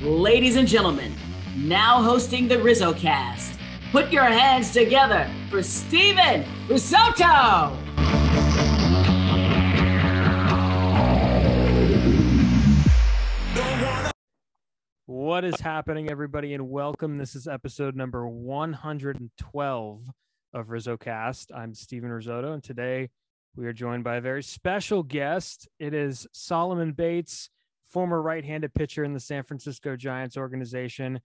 Ladies and gentlemen, now hosting the Rizzo cast, put your hands together for Steven Risotto! What is happening, everybody, and welcome. This is episode number 112 of RizzoCast. I'm Steven Risotto, and today we are joined by a very special guest. It is Solomon Bates, former right handed pitcher in the San Francisco Giants organization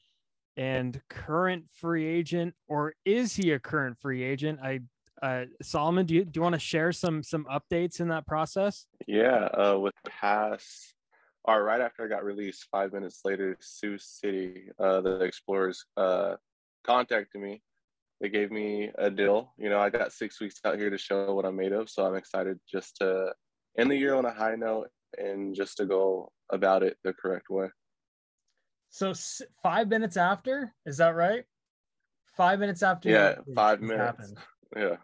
and current free agent, or is he a current free agent? I uh, Solomon, do you do you want to share some some updates in that process? Yeah, uh, with pass or right after I got released, five minutes later, Sioux City, uh, the Explorers, uh, contacted me. They gave me a deal. You know, I got six weeks out here to show what I'm made of, so I'm excited just to end the year on a high note and just to go about it the correct way. So five minutes after, is that right? Five minutes after. Yeah, five minutes. Happened. Yeah.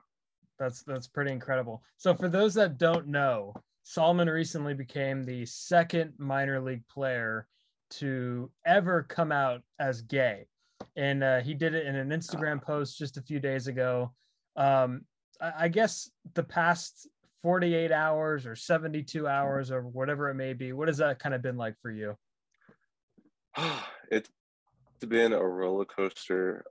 That's that's pretty incredible. So for those that don't know, Solomon recently became the second minor league player to ever come out as gay. And uh, he did it in an Instagram post just a few days ago. Um, I, I guess the past 48 hours or 72 hours or whatever it may be, what has that kind of been like for you? it's been a roller coaster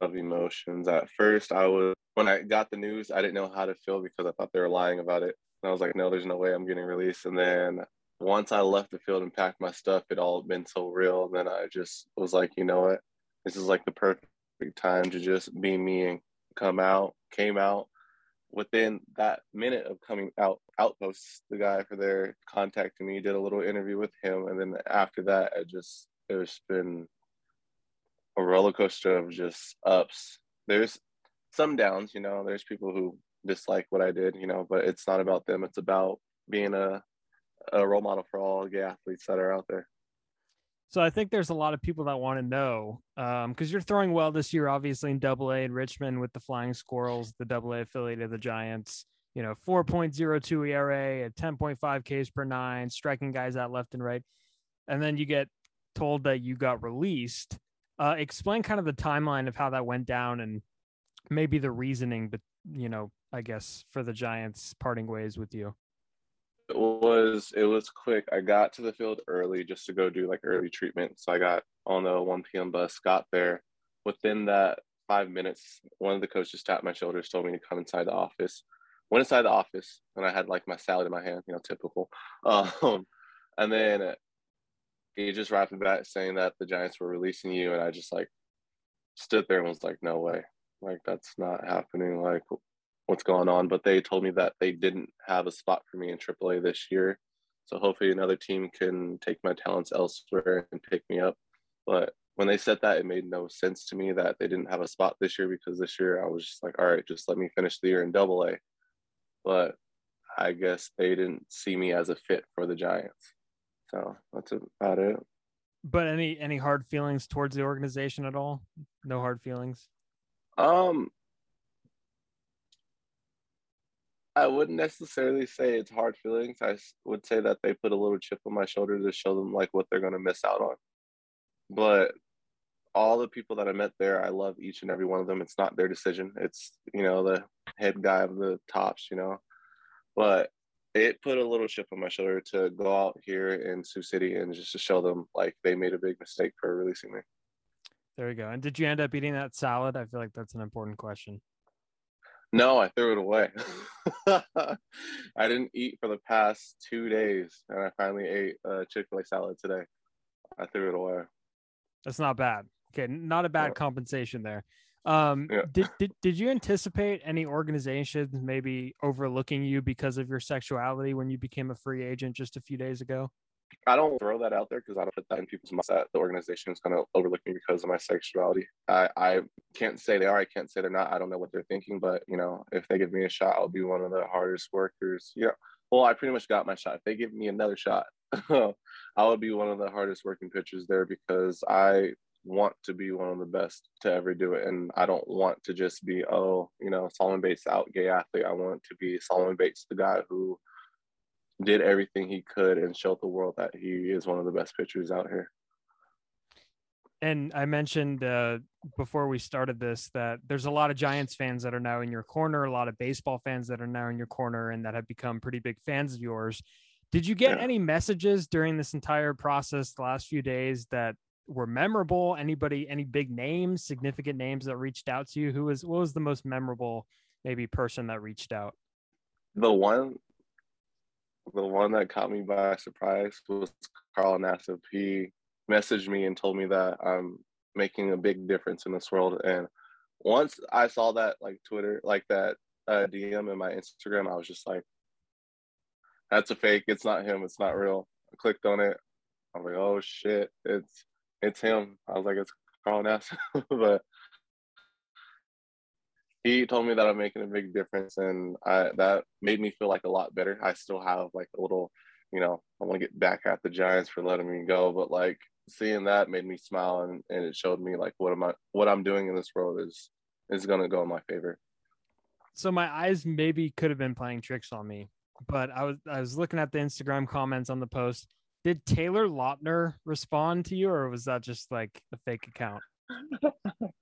of emotions. At first, I was, when I got the news, I didn't know how to feel because I thought they were lying about it. And I was like, no, there's no way I'm getting released. And then once I left the field and packed my stuff, it all been so real. And then I just was like, you know what? This is like the perfect time to just be me and come out. Came out within that minute of coming out, Outsports, the guy for there contacted me, did a little interview with him. And then after that, it just, it's been a roller coaster of just ups. There's some downs, you know, there's people who dislike what I did, you know, but it's not about them. It's about being a, a role model for all gay athletes that are out there. So I think there's a lot of people that want to know because um, you're throwing well this year, obviously in Double A in Richmond with the Flying Squirrels, the Double A affiliate of the Giants. You know, 4.02 ERA at 10.5 Ks per nine, striking guys out left and right, and then you get told that you got released. Uh, explain kind of the timeline of how that went down and maybe the reasoning, but you know, I guess, for the Giants parting ways with you? It was it was quick. I got to the field early just to go do like early treatment. So I got on the 1 p.m. bus, got there. Within that five minutes, one of the coaches tapped my shoulders, told me to come inside the office. Went inside the office and I had like my salad in my hand, you know, typical. Um, and then he just rapped back saying that the Giants were releasing you, and I just like stood there and was like, no way, like that's not happening. Like what's going on, but they told me that they didn't have a spot for me in AAA this year. So hopefully another team can take my talents elsewhere and pick me up. But when they said that, it made no sense to me that they didn't have a spot this year because this year I was just like, all right, just let me finish the year in double A. But I guess they didn't see me as a fit for the Giants. So that's about it. But any any hard feelings towards the organization at all? No hard feelings. Um, I wouldn't necessarily say it's hard feelings. I would say that they put a little chip on my shoulder to show them like what they're going to miss out on. But all the people that I met there, I love each and every one of them. It's not their decision. It's, you know, the head guy of the tops, you know. But it put a little chip on my shoulder to go out here in Sioux City and just to show them like they made a big mistake for releasing me. There you go. And did you end up eating that salad? I feel like that's an important question. No, I threw it away. I didn't eat for the past two days, and I finally ate a Chick Fil A salad today. I threw it away. That's not bad. Okay, not a bad yeah. compensation there. Um, yeah. did, did did you anticipate any organizations maybe overlooking you because of your sexuality when you became a free agent just a few days ago? I don't throw that out there because I don't put that in people's minds that the organization is going to overlook me because of my sexuality. I, I can't say they are. I can't say they're not. I don't know what they're thinking, but you know, if they give me a shot, I'll be one of the hardest workers. Yeah. Well, I pretty much got my shot. If they give me another shot, I would be one of the hardest working pitchers there because I want to be one of the best to ever do it. And I don't want to just be, oh, you know, Solomon Bates out gay athlete. I want to be Solomon Bates, the guy who did everything he could and showed the world that he is one of the best pitchers out here. And I mentioned uh, before we started this that there's a lot of Giants fans that are now in your corner, a lot of baseball fans that are now in your corner, and that have become pretty big fans of yours. Did you get yeah. any messages during this entire process the last few days that were memorable? Anybody, any big names, significant names that reached out to you? Who was what was the most memorable maybe person that reached out? The one the one that caught me by surprise was Carl Nassib. He messaged me and told me that I'm making a big difference in this world. And once I saw that like Twitter, like that uh, DM in my Instagram, I was just like, that's a fake. It's not him. It's not real. I clicked on it. I was like, oh shit, it's it's him. I was like, it's Carl Nassib. but he told me that I'm making a big difference, and I, that made me feel like a lot better. I still have like a little, you know, I want to get back at the Giants for letting me go, but like seeing that made me smile, and, and it showed me like what am I, what I'm doing in this world is is gonna go in my favor. So my eyes maybe could have been playing tricks on me, but I was I was looking at the Instagram comments on the post. Did Taylor Lautner respond to you, or was that just like a fake account?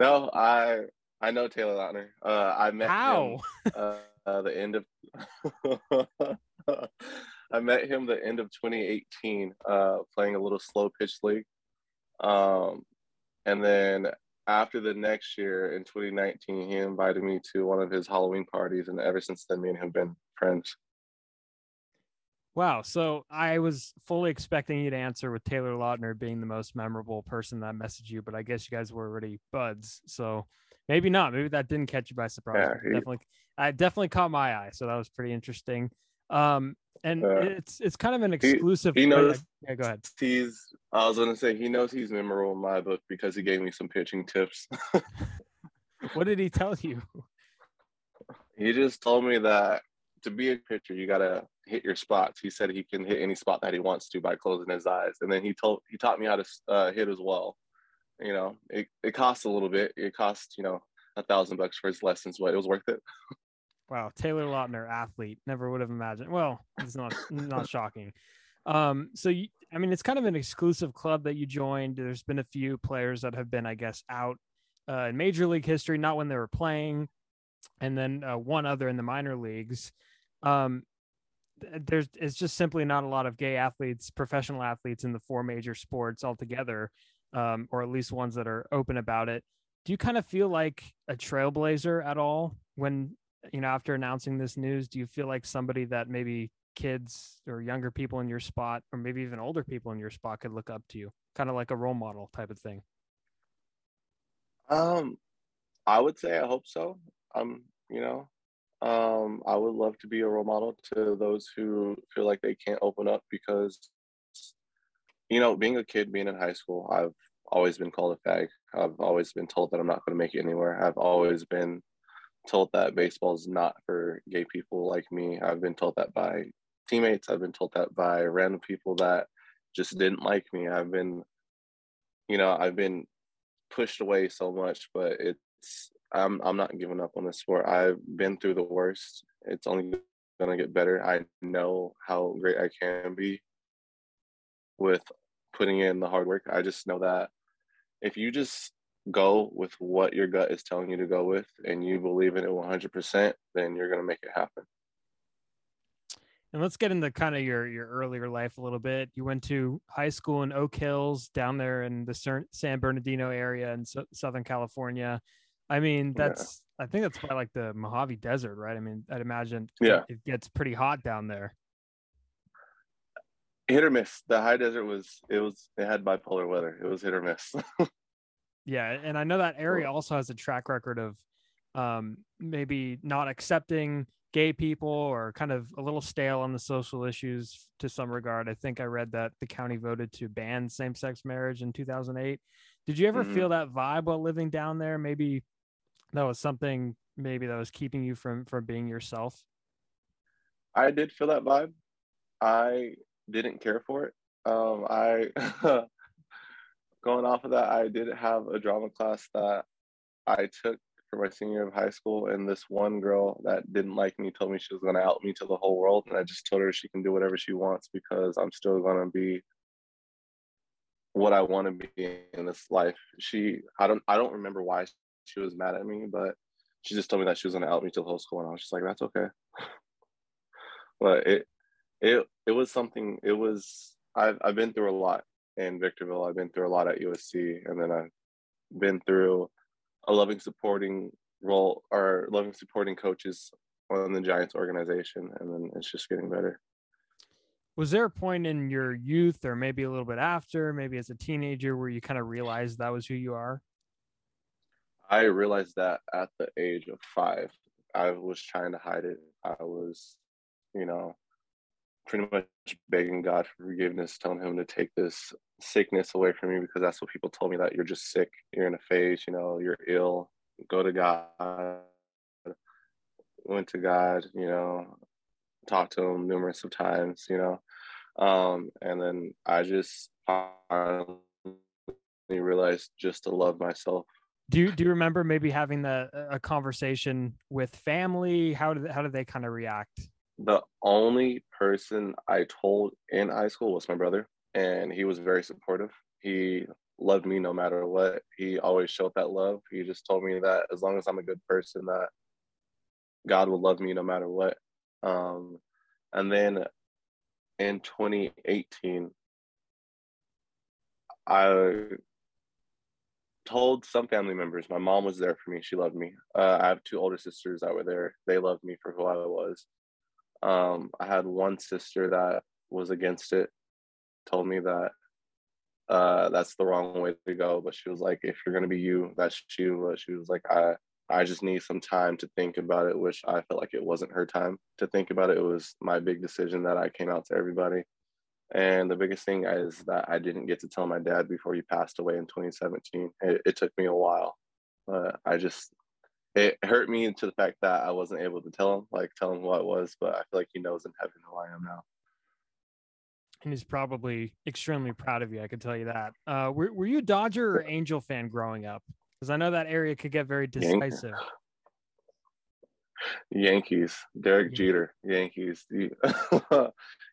No, I I know Taylor Lautner. Uh, I met How? him uh, uh, the end of I met him the end of 2018, uh, playing a little slow pitch league. Um, and then after the next year in 2019, he invited me to one of his Halloween parties, and ever since then, me and him have been friends. Wow. So I was fully expecting you to answer with Taylor Lautner being the most memorable person that messaged you, but I guess you guys were already buds. So maybe not. Maybe that didn't catch you by surprise. Yeah, he, definitely, I definitely caught my eye. So that was pretty interesting. Um, and uh, it's it's kind of an exclusive. He, he knows. Yeah, go ahead. He's. I was gonna say he knows he's memorable in my book because he gave me some pitching tips. what did he tell you? He just told me that to be a pitcher, you gotta hit your spots. He said he can hit any spot that he wants to by closing his eyes, and then he told he taught me how to uh, hit as well. You know, it it costs a little bit. It cost you know a thousand bucks for his lessons, but it was worth it. wow, Taylor Lautner, athlete, never would have imagined. Well, it's not not shocking. Um, so you, I mean, it's kind of an exclusive club that you joined. There's been a few players that have been, I guess, out uh, in major league history, not when they were playing, and then uh, one other in the minor leagues um, there's it's just simply not a lot of gay athletes, professional athletes in the four major sports altogether, um, or at least ones that are open about it. Do you kind of feel like a trailblazer at all when you know after announcing this news? Do you feel like somebody that maybe kids or younger people in your spot, or maybe even older people in your spot, could look up to you, kind of like a role model type of thing? Um, I would say I hope so. Um, you know, um, I would love to be a role model to those who feel like they can't open up because, you know, being a kid, being in high school, I've always been called a fag. I've always been told that I'm not going to make it anywhere. I've always been told that baseball is not for gay people like me. I've been told that by teammates. I've been told that by random people that just didn't like me. I've been, you know, I've been pushed away so much, but it's I'm I'm not giving up on this sport. I've been through the worst. It's only gonna get better. I know how great I can be with putting in the hard work. I just know that if you just go with what your gut is telling you to go with and you believe in it 100%, then you're going to make it happen. And let's get into kind of your your earlier life a little bit. You went to high school in Oak Hills down there in the San Bernardino area in Southern California. I mean, that's yeah. I think that's by like the Mojave Desert, right? I mean, I'd imagine yeah. it gets pretty hot down there. Hit or miss. The high desert was it was it had bipolar weather. It was hit or miss. yeah, and I know that area also has a track record of um maybe not accepting gay people or kind of a little stale on the social issues to some regard. I think I read that the county voted to ban same-sex marriage in 2008. Did you ever mm-hmm. feel that vibe while living down there? Maybe that was something maybe that was keeping you from from being yourself? I did feel that vibe. I didn't care for it. Um i going off of that i did have a drama class that i took for my senior year of high school, and this one girl that didn't like me told me she was going to out me to the whole world, and I just told her she can do whatever she wants because I'm still going to be what I want to be in this life. She, I don't, I don't remember why she was mad at me, but she just told me that she was to out me the whole school, and I was just like, that's okay. but it, it, it was something. It was. I've, I've been through a lot in Victorville. I've been through a lot at USC, and then I've been through a loving supporting role or loving supporting coaches on the Giants organization, and then it's just getting better. Was there a point in your youth, or maybe a little bit after, maybe as a teenager, where you kind of realized that was who you are? I realized that at the age of five. I was trying to hide it. I was, you know, pretty much begging God for forgiveness, telling him to take this sickness away from me because that's what people told me that you're just sick, you're in a phase, you know, you're ill. Go to God. Went to God, you know, talked to him numerous of times, you know. Um, and then I just finally realized just to love myself. Do you do you remember maybe having the a conversation with family? How did how did they kind of react? the only person I told in high school was my brother, and he was very supportive. He loved me no matter what. He always showed that love. He just told me that as long as I'm a good person, that God will love me no matter what. Um, and then in 2018, I told some family members. My mom was there for me. She loved me. Uh, I have two older sisters that were there. They loved me for who I was. Um, I had one sister that was against it, told me that uh, that's the wrong way to go. But she was like, if you're gonna be you, that's you. But she was like, I I just need some time to think about it, which I felt like it wasn't her time to think about it. It was my big decision that I came out to everybody. And the biggest thing is that I didn't get to tell my dad before he passed away in 2017. It, it took me a while. but I just it hurt me to the fact that I wasn't able to tell him, like tell him what it was, but I feel like he knows in heaven who I am now. And he's probably extremely proud of you. I can tell you that. Uh, were, were you a Dodger or Angel fan growing up? Because I know that area could get very decisive. Yankees, Derek Jeter, Yankees. You,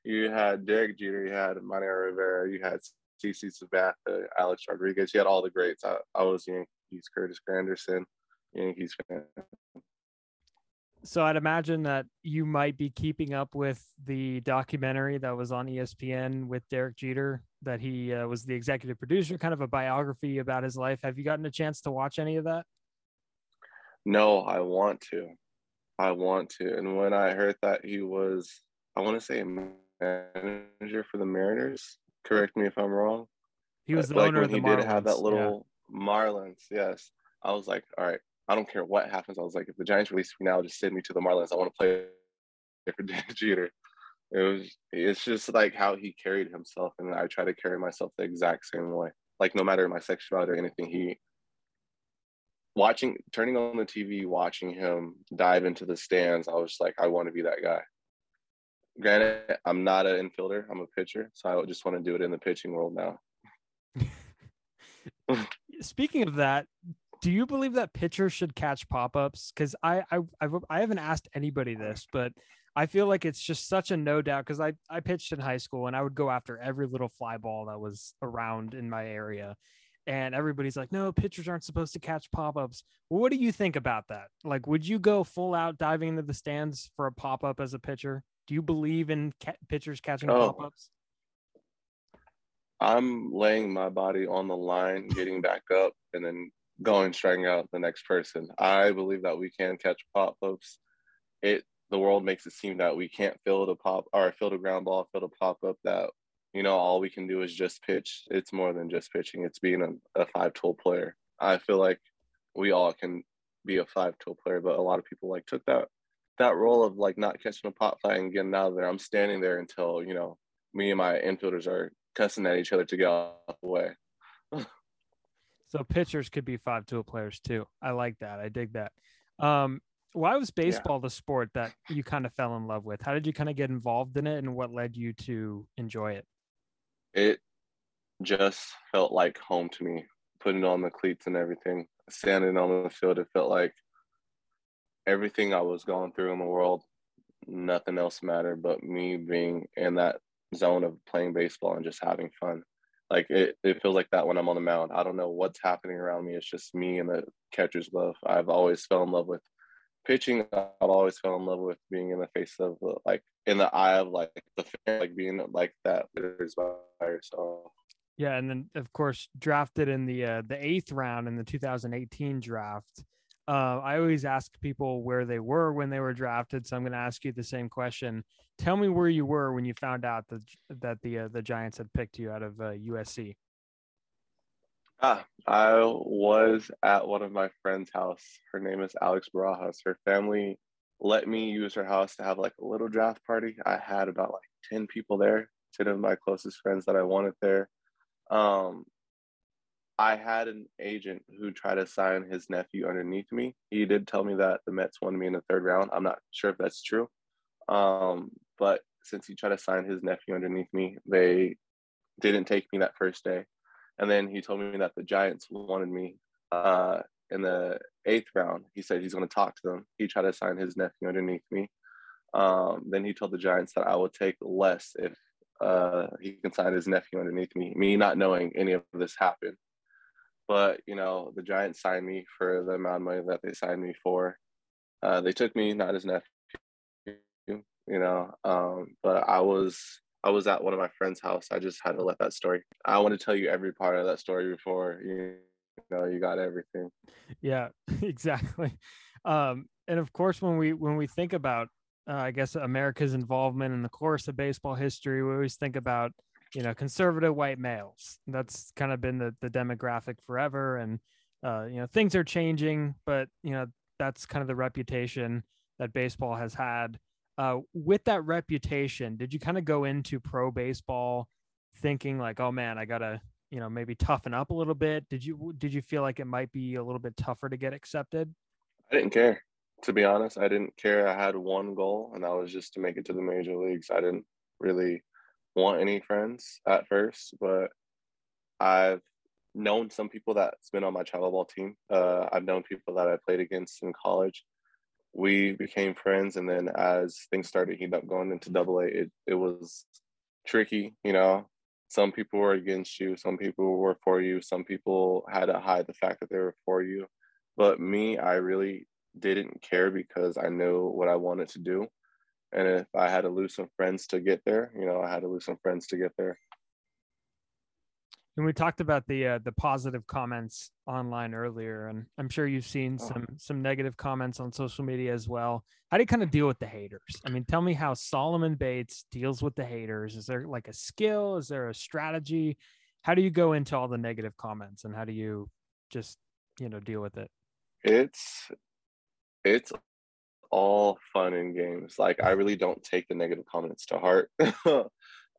you had Derek Jeter, you had Mariano Rivera, you had CC Sabathia, Alex Rodriguez. You had all the greats. I, I was Yankees, Curtis Granderson. Yankees fan. So I'd imagine that you might be keeping up with the documentary that was on ESPN with Derek Jeter, that he uh, was the executive producer, kind of a biography about his life. Have you gotten a chance to watch any of that? No, I want to. I want to. And when I heard that he was, I want to say a manager for the Mariners. Correct me if I'm wrong. He was the like owner when of the he Marlins. did have that little yeah. Marlins. Yes, I was like, all right, I don't care what happens. I was like, if the Giants release me now, just send me to the Marlins. I want to play for Derek Jeter. It was it's just like how he carried himself, and I try to carry myself the exact same way. Like no matter my sexuality or anything, he watching turning on the TV, watching him dive into the stands, I was like, I want to be that guy. Granted, I'm not an infielder, I'm a pitcher, so I just want to do it in the pitching world now. Speaking of that, do you believe that pitchers should catch pop-ups because I, I I've, i haven't asked anybody this but i feel like it's just such a no doubt because i i pitched in high school and i would go after every little fly ball that was around in my area and everybody's like no pitchers aren't supposed to catch pop-ups what do you think about that like would you go full out diving into the stands for a pop-up as a pitcher do you believe in ca- pitchers catching oh. pop-ups i'm laying my body on the line getting back up and then going striking out the next person. I believe that we can catch pop ups. It the world makes it seem that we can't field a pop or field a ground ball, field a pop up. That you know all we can do is just pitch. It's more than just pitching. It's being a, a five tool player. I feel like we all can be a five tool player, but a lot of people like took that that role of like not catching a pop fly and getting out of there. I'm standing there until you know me and my infielders are cussing at each other to get out the way. So pitchers could be five tool players too. I like that. I dig that. Um, why was baseball yeah. the sport that you kind of fell in love with? How did you kind of get involved in it, and what led you to enjoy it? It just felt like home to me. Putting on the cleats and everything, standing on the field, it felt like everything I was going through in the world, nothing else mattered but me being in that zone of playing baseball and just having fun. Like it, it feels like that when I'm on the mound. I don't know what's happening around me. It's just me and the catcher's glove. I've always fell in love with pitching. I've always fell in love with being in the face of like in the eye of like the like being like that by yourself. Yeah, and then of course drafted in the uh, the eighth round in the 2018 draft. Uh, I always ask people where they were when they were drafted, so I'm going to ask you the same question. Tell me where you were when you found out that that the uh, the Giants had picked you out of uh, USC. Ah, I was at one of my friend's house. Her name is Alex Barajas. Her family let me use her house to have like a little draft party. I had about like 10 people there, 10 of my closest friends that I wanted there. Um, I had an agent who tried to sign his nephew underneath me. He did tell me that the Mets wanted me in the third round. I'm not sure if that's true. Um, but since he tried to sign his nephew underneath me, they didn't take me that first day. And then he told me that the Giants wanted me uh, in the eighth round. He said he's going to talk to them. He tried to sign his nephew underneath me. Um, then he told the Giants that I would take less if uh, he can sign his nephew underneath me. Me not knowing any of this happened, but you know the Giants signed me for the amount of money that they signed me for. Uh, they took me, not his nephew, you know. Um, but I was I was at one of my friend's house. I just had to let that story. I want to tell you every part of that story before you know you got everything. Yeah, exactly. Um, and of course, when we when we think about, uh, I guess America's involvement in the course of baseball history, we always think about you know conservative white males. That's kind of been the the demographic forever, and uh, you know things are changing, but you know that's kind of the reputation that baseball has had. Uh, with that reputation, did you kind of go into pro baseball thinking like, oh man, I gotta you know maybe toughen up a little bit? Did you did you feel like it might be a little bit tougher to get accepted? I didn't care. To be honest, I didn't care. I had one goal, and that was just to make it to the major leagues. I didn't really want any friends at first, but I've known some people that's been on my travel ball team. Uh, I've known people that I played against in college. We became friends, and then as things started heating up going into Double A, it it was tricky. You know, some people were against you, some people were for you, some people had to hide the fact that they were for you. But me, I really didn't care because I knew what I wanted to do. And if I had to lose some friends to get there, you know, I had to lose some friends to get there. And we talked about the uh, the positive comments online earlier, and I'm sure you've seen oh. some some negative comments on social media as well. How do you kind of deal with the haters? I mean, tell me how Solomon Bates deals with the haters. Is there like a skill? Is there a strategy? How do you go into all the negative comments, and how do you just you know deal with it? It's it's all fun and games. Like I really don't take the negative comments to heart.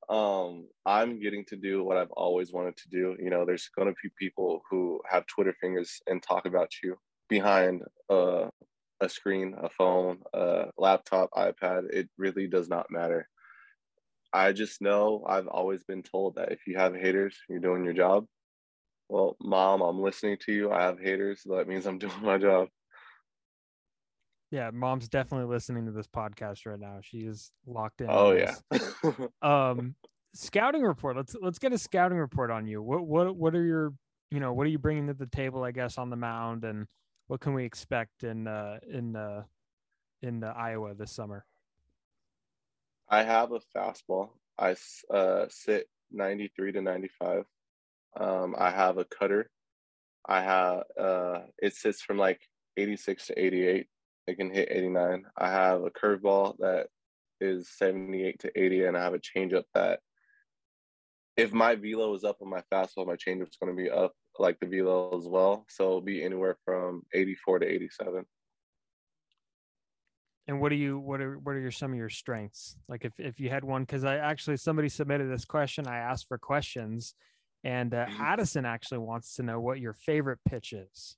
um, I'm getting to do what I've always wanted to do. You know, there's going to be people who have Twitter fingers and talk about you behind uh, a screen, a phone, a laptop, iPad. It really does not matter. I just know I've always been told that if you have haters, you're doing your job. Well, mom, I'm listening to you. I have haters. So that means I'm doing my job. Yeah, mom's definitely listening to this podcast right now. She is locked in. Oh yeah. um, scouting report. Let's let's get a scouting report on you. What what what are your you know what are you bringing to the table? I guess on the mound, and what can we expect in uh, in uh, in uh, Iowa this summer? I have a fastball. I uh, sit 93 to 95. Um, I have a cutter. I have uh, it sits from like 86 to 88. It can hit 89. I have a curveball that is 78 to 80, and I have a changeup that if my velo is up on my fastball, my changeup is going to be up like the velo as well. So it'll be anywhere from 84 to 87. And what are you what are what are your some of your strengths? Like if if you had one because I actually somebody submitted this question, I asked for questions, and uh, mm-hmm. Addison actually wants to know what your favorite pitch is.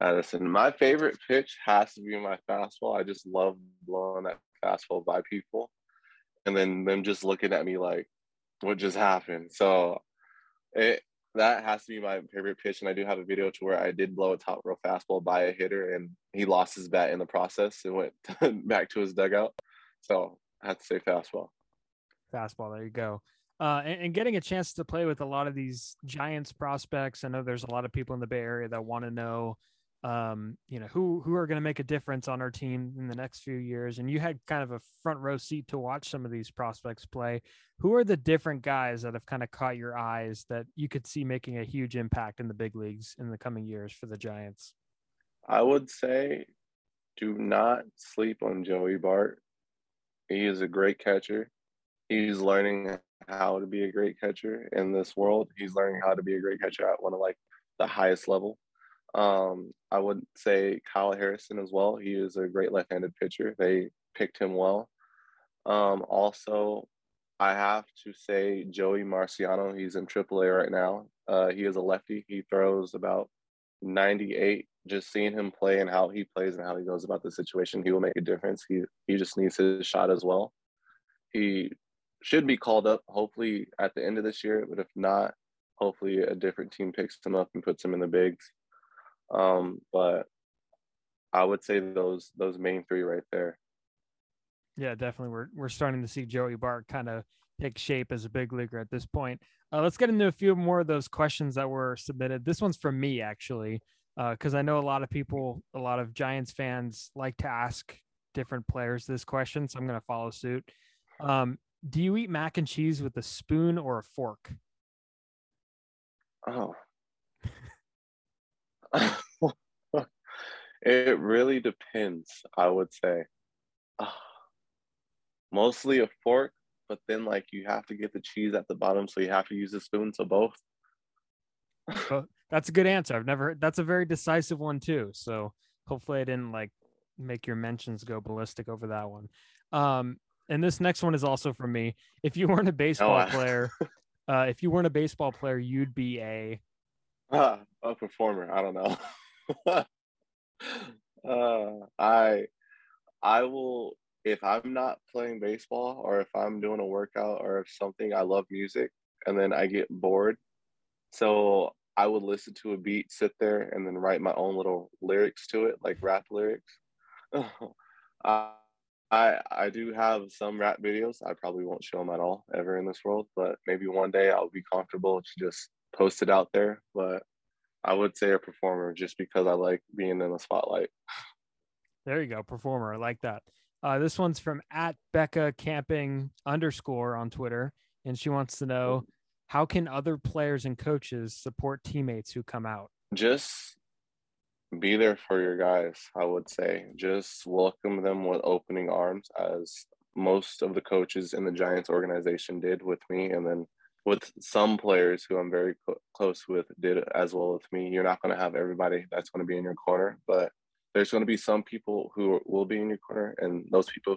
Addison. My favorite pitch has to be my fastball. I just love blowing that fastball by people and then them just looking at me like, what just happened? So it that has to be my favorite pitch. And I do have a video to where I did blow a top row fastball by a hitter and he lost his bat in the process and went back to his dugout. So I have to say fastball. Fastball. There you go. Uh, and, and, getting a chance to play with a lot of these Giants prospects. I know there's a lot of people in the Bay Area that want to know um, you know, who who are going to make a difference on our team in the next few years. And you had kind of a front row seat to watch some of these prospects play. Who are the different guys that have kind of caught your eyes that you could see making a huge impact in the big leagues in the coming years for the Giants? I would say do not sleep on Joey Bart. He is a great catcher. He's learning how to be a great catcher in this world. He's learning how to be a great catcher at one of like the highest level. Um, I would say Kyle Harrison as well. He is a great left-handed pitcher. They picked him well. Um, also, I have to say Joey Marciano. He's in AAA right now. Uh, he is a lefty. He throws about 98. Just seeing him play and how he plays and how he goes about the situation, he will make a difference. He he just needs his shot as well. He should be called up hopefully at the end of this year, but if not, hopefully a different team picks him up and puts him in the bigs. Um, but I would say those those main three right there. Yeah, definitely. We're we're starting to see Joey Bart kind of take shape as a big leaguer at this point. Uh, let's get into a few more of those questions that were submitted. This one's from me actually, because uh, I know a lot of people, a lot of Giants fans like to ask different players this question, so I'm going to follow suit. Um, do you eat mac and cheese with a spoon or a fork? Oh, it really depends, I would say. Mostly a fork, but then like you have to get the cheese at the bottom, so you have to use a spoon. So both. well, that's a good answer. I've never. That's a very decisive one too. So hopefully I didn't like make your mentions go ballistic over that one. Um, and this next one is also from me. If you weren't a baseball oh, player, uh, if you weren't a baseball player, you'd be a uh, a performer. I don't know. uh, I I will if I'm not playing baseball or if I'm doing a workout or if something. I love music, and then I get bored, so I would listen to a beat, sit there, and then write my own little lyrics to it, like rap lyrics. I I I do have some rap videos. I probably won't show them at all ever in this world, but maybe one day I'll be comfortable to just post it out there. But I would say a performer just because I like being in the spotlight. There you go, performer. I like that. Uh, this one's from at Becca Camping underscore on Twitter, and she wants to know how can other players and coaches support teammates who come out? Just be there for your guys. I would say just welcome them with opening arms, as most of the coaches in the Giants organization did with me, and then with some players who I'm very cl- close with did as well with me. You're not going to have everybody that's going to be in your corner, but there's going to be some people who will be in your corner, and those people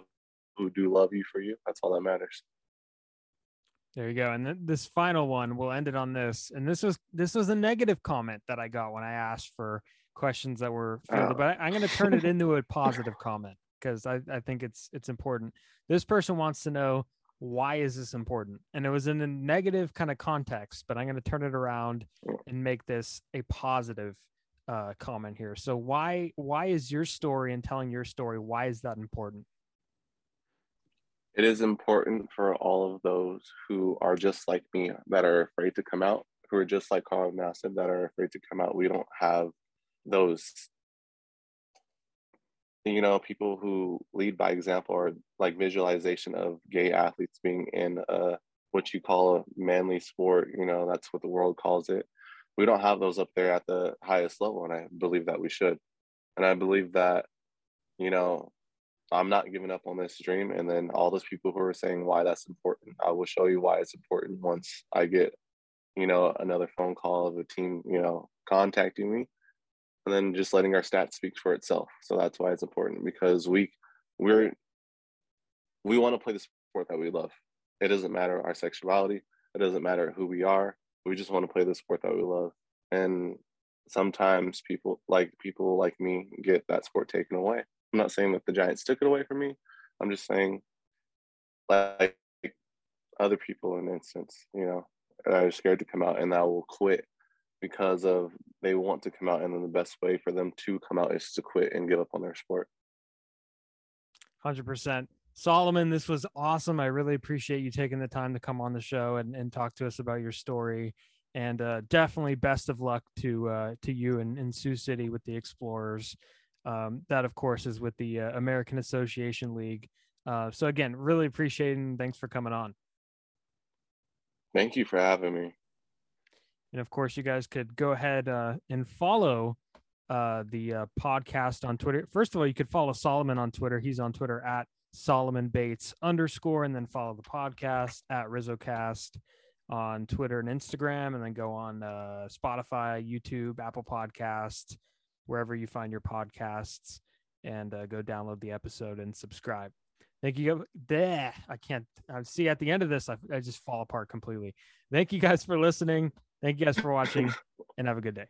who do love you for you. That's all that matters. There you go. And then this final one, we'll end it on this. And this was this was a negative comment that I got when I asked for questions that were filled, oh. but I, I'm going to turn it oh. into a positive comment because I, I think it's it's important. This person wants to know why is this important? And it was in a negative kind of context, but I'm going to turn it around and make this a positive uh, comment here. So why why is your story and telling your story why is that important? It is important for all of those who are just like me that are afraid to come out, who are just like Carl Nassib that are afraid to come out. We don't have those you know people who lead by example or like visualization of gay athletes being in a what you call a manly sport you know that's what the world calls it. We don't have those up there at the highest level and i believe that we should. And i believe that you know i'm not giving up on this dream and then all those people who are saying why that's important i will show you why it's important once i get you know another phone call of a team you know contacting me and then just letting our stats speak for itself. So that's why it's important because we we're we want to play the sport that we love. It doesn't matter our sexuality. It doesn't matter who we are. We just want to play the sport that we love. And sometimes people like people like me get that sport taken away. I'm not saying that the Giants took it away from me. I'm just saying like other people in instance, you know, are scared to come out and that will quit because of they want to come out and then the best way for them to come out is to quit and give up on their sport. 100%. Solomon, this was awesome. I really appreciate you taking the time to come on the show and, and talk to us about your story. And uh, definitely best of luck to uh, to you in Sioux City with the Explorers. Um, that, of course, is with the uh, American Association League. Uh, so, again, really appreciate. And thanks for coming on. Thank you for having me. And of course, you guys could go ahead uh, and follow uh, the uh, podcast on Twitter. First of all, you could follow Solomon on Twitter. He's on Twitter at Solomon Bates underscore, and then follow the podcast at RizzoCast on Twitter and Instagram, and then go on uh, Spotify, YouTube, Apple Podcasts, wherever you find your podcasts, and uh, go download the episode and subscribe. Thank you. There, I can't I see at the end of this, I, I just fall apart completely. Thank you guys for listening. Thank you guys for watching, and have a good day.